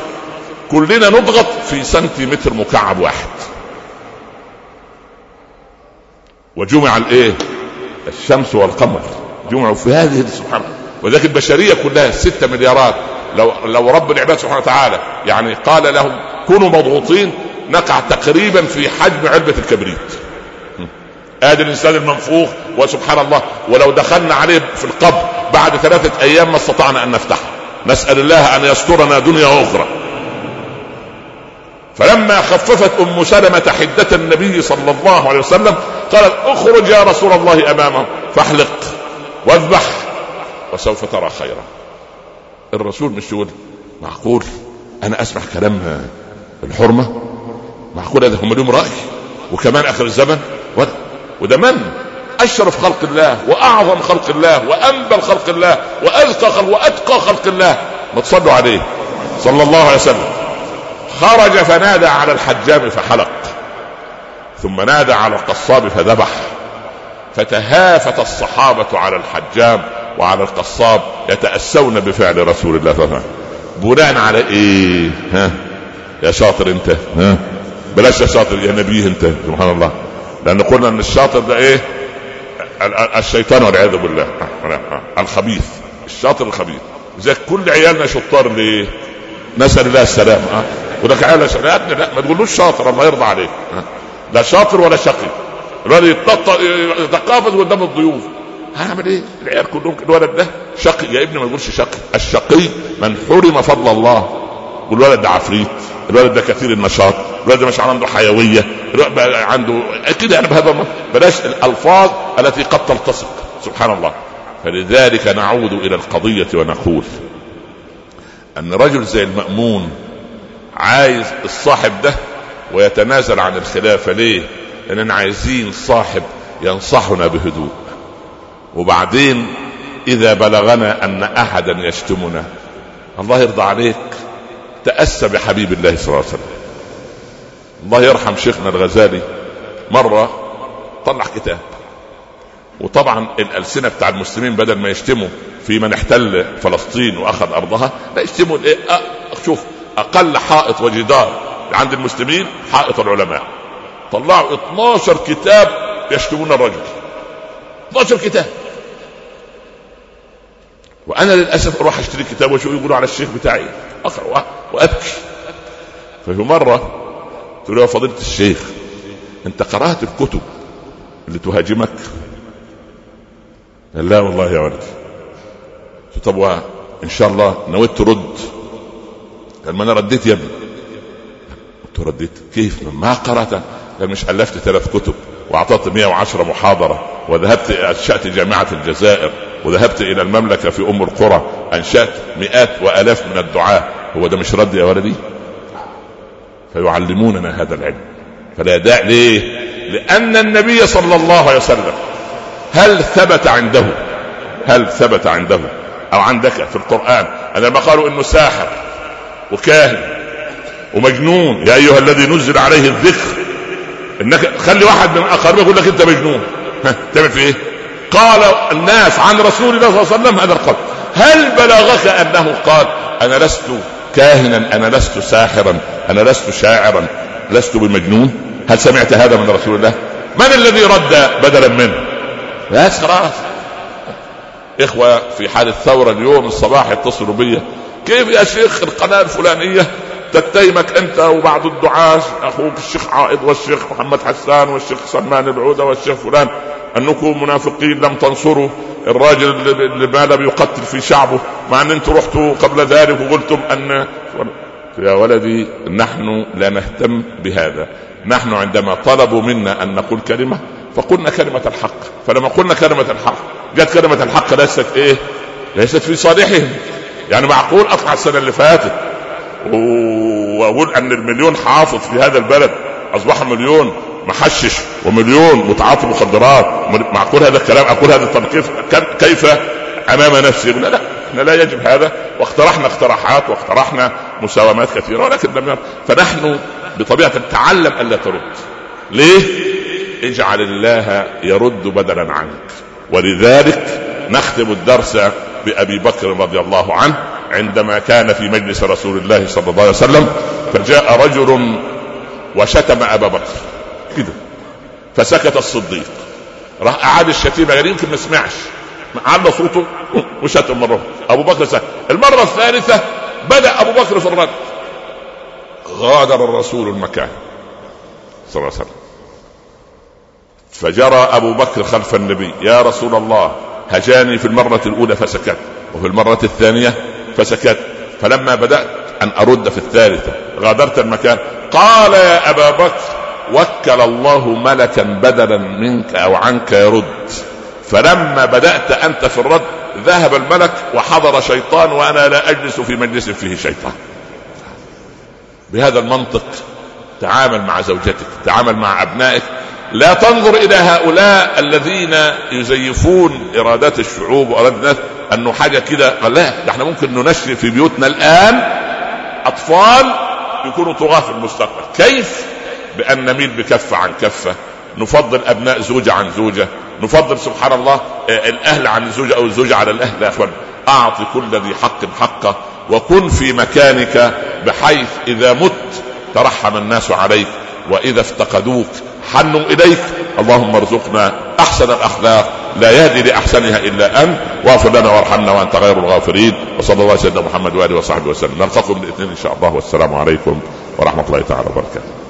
كلنا نضغط في سنتيمتر مكعب واحد. وجمع الايه؟ الشمس والقمر. جمعوا في هذه سبحان وذلك البشرية كلها ستة مليارات. لو لو رب العباد سبحانه وتعالى يعني قال لهم كونوا مضغوطين نقع تقريبا في حجم علبة الكبريت. ادي الإنسان المنفوخ وسبحان الله ولو دخلنا عليه في القبر بعد ثلاثة أيام ما استطعنا أن نفتحه. نسأل الله أن يسترنا دنيا وأخرى. فلما خففت أم سلمة حدة النبي صلى الله عليه وسلم قالت اخرج يا رسول الله امامه فاحلق واذبح وسوف ترى خيرا. الرسول مش يقول معقول أنا أسمع كلام الحرمة؟ معقول هذا هم لهم رأي؟ وكمان آخر الزمن؟ وده من أشرف خلق الله وأعظم خلق الله وأنبل خلق الله وأزكى خلق وأتقى خلق الله. ما تصلوا عليه. صلى الله عليه وسلم. خرج فنادى على الحجام فحلق. ثم نادى على القصاب فذبح. فتهافت الصحابة على الحجام وعلى القصاب يتأسون بفعل رسول الله صلى الله عليه وسلم. بناء على إيه؟ ها؟ يا شاطر أنت. ها؟ بلاش يا شاطر يا نبيه أنت. سبحان الله. لأن قلنا إن الشاطر ده إيه؟ الشيطان والعياذ بالله. الخبيث. الشاطر الخبيث. زي كل عيالنا شطار ليه نسأل الله السلامه ها. يقول لك عيال لا ابني لا ما تقولوش شاطر الله يرضى عليك لا شاطر ولا شقي. الولد يتقافز قدام الضيوف. هعمل إيه؟ العيال كلهم الولد ده شقي. يا ابني ما تقولش شقي. الشقي من حرم فضل الله والولد ده عفريت. الولد ده كثير النشاط الولد ده مش عنده حيوية عنده أكيد يعني بهذا بلاش الألفاظ التي قد تلتصق. سبحان الله. فلذلك نعود إلى القضية ونقول أن رجل زي المأمون عايز الصاحب ده ويتنازل عن الخلافه ليه؟ لأننا عايزين صاحب ينصحنا بهدوء. وبعدين إذا بلغنا أن أحدا يشتمنا الله يرضى عليك. تأسى بحبيب الله صلى الله عليه وسلم. الله يرحم شيخنا الغزالي. مرة طلع كتاب. وطبعا الألسنة بتاع المسلمين بدل ما يشتموا في من احتل فلسطين وأخذ أرضها لا يشتموا الإيه؟ شوف أقل حائط وجدار عند المسلمين حائط العلماء. طلعوا 12 كتاب يشتمون الرجل. 12 كتاب. وأنا للأسف أروح أشتري كتاب وأشوف يقولوا على الشيخ بتاعي. اقرا وابكي ففي مرة له يا فضيلة الشيخ أنت قرأت الكتب اللي تهاجمك؟ قال لا والله يا ولدي. طب ان شاء الله نويت ترد؟ قال ما أنا رديت يا ابني. قلت رديت؟ كيف؟ ما قرأت. قال مش ألفت ثلاث كتب وأعطيت 110 محاضرة وذهبت أنشأت جامعة الجزائر. وذهبت إلى المملكة في أم القرى أنشأت مئات وآلاف من الدعاة. هو ده مش رد يا ولدي؟ فيعلموننا هذا العلم. فلا داعي ليه؟ لأن النبي صلى الله عليه وسلم هل ثبت عنده؟ هل ثبت عنده؟ أو عندك في القرآن؟ ان لما قالوا إنه ساحر وكاهن ومجنون. يا أيها الذي نزل عليه الذكر إنك خلي واحد من أقاربك يقول لك أنت مجنون. ها تعمل في إيه؟ قال الناس عن رسول الله صلى الله عليه وسلم هذا القول. هل بلغك أنه قال أنا لست كاهنا أنا لست ساحرا أنا لست شاعرا لست بمجنون؟ هل سمعت هذا من رسول الله؟ من الذي رد بدلا منه؟ بس خلاص إخوة في حال الثورة اليوم الصباح يتصلوا بي. كيف يا شيخ القناة الفلانية؟ تتهمك أنت وبعض الدعاة أخوك الشيخ عائض والشيخ محمد حسان والشيخ سلمان العودة والشيخ فلان. أنكم منافقين لم تنصروا. الراجل اللي ما لم يقتل في شعبه. مع أن أنتم رحتوا قبل ذلك وقلتم أن يا ولدي نحن لا نهتم بهذا. نحن عندما طلبوا منا أن نقول كلمة فقلنا كلمة الحق. فلما قلنا كلمة الحق جت كلمة الحق ليست إيه؟ ليست في صالحهم. يعني معقول اطلع السنة اللي فاتت؟ وأقول أن المليون حافظ في هذا البلد أصبح مليون. محشش ومليون متعاطي مخدرات. معقول هذا الكلام؟ أقول هذا التنقيف كيف؟ أمام نفسي. لا لا إحنا لا يجب هذا. واقترحنا اقتراحات واقترحنا مساومات كثيرة ولكن لم فنحن بطبيعة تعلم الا ترد. ليه؟ اجعل الله يرد بدلا عنك. ولذلك نختم الدرس بأبي بكر رضي الله عنه عندما كان في مجلس رسول الله صلى الله عليه وسلم فجاء رجل وشتم أبا بكر. كده. فسكت الصديق. راح اعاد الشتيمة يعني يمكن ما سمعش. على صوته وشتم مرة؟ أبو بكر سهل. المرة الثالثة بدأ أبو بكر في الرد. غادر الرسول المكان. صلى الله عليه وسلم. فجرى أبو بكر خلف النبي. يا رسول الله هجاني في المرة الأولى فسكت. وفي المرة الثانية فسكت. فلما بدأت أن أرد في الثالثة غادرت المكان. قال يا أبا بكر وكل الله ملكا بدلا منك أو عنك يرد. فلما بدأت أنت في الرد ذهب الملك وحضر شيطان وأنا لا أجلس في مجلس فيه شيطان. بهذا المنطق تعامل مع زوجتك تعامل مع أبنائك. لا تنظر إلى هؤلاء الذين يزيفون ارادات الشعوب وارادات الناس أنه حاجة كده. لا ده إحنا ممكن ننشئ في بيوتنا الآن أطفال يكونوا طغاه في المستقبل. كيف؟ بأن نميل بكفة عن كفة. نفضل أبناء زوجة عن زوجة. نفضل سبحان الله آه، الأهل عن الزوجه أو الزوجة على الأهل يا إخوان. أعطي كل ذي حق حقه وكن في مكانك بحيث إذا مت ترحم الناس عليك وإذا افتقدوك حنوا إليك. اللهم ارزقنا أحسن الأخلاق. لا يهدي لأحسنها إلا أنت. واغفر لنا وارحمنا وأنت غير الغافرين وصلى الله على سيدنا محمد وآله وصحبه وسلم. نلقاكم الاثنين إن شاء الله. والسلام عليكم ورحمة الله تعالى وبركاته.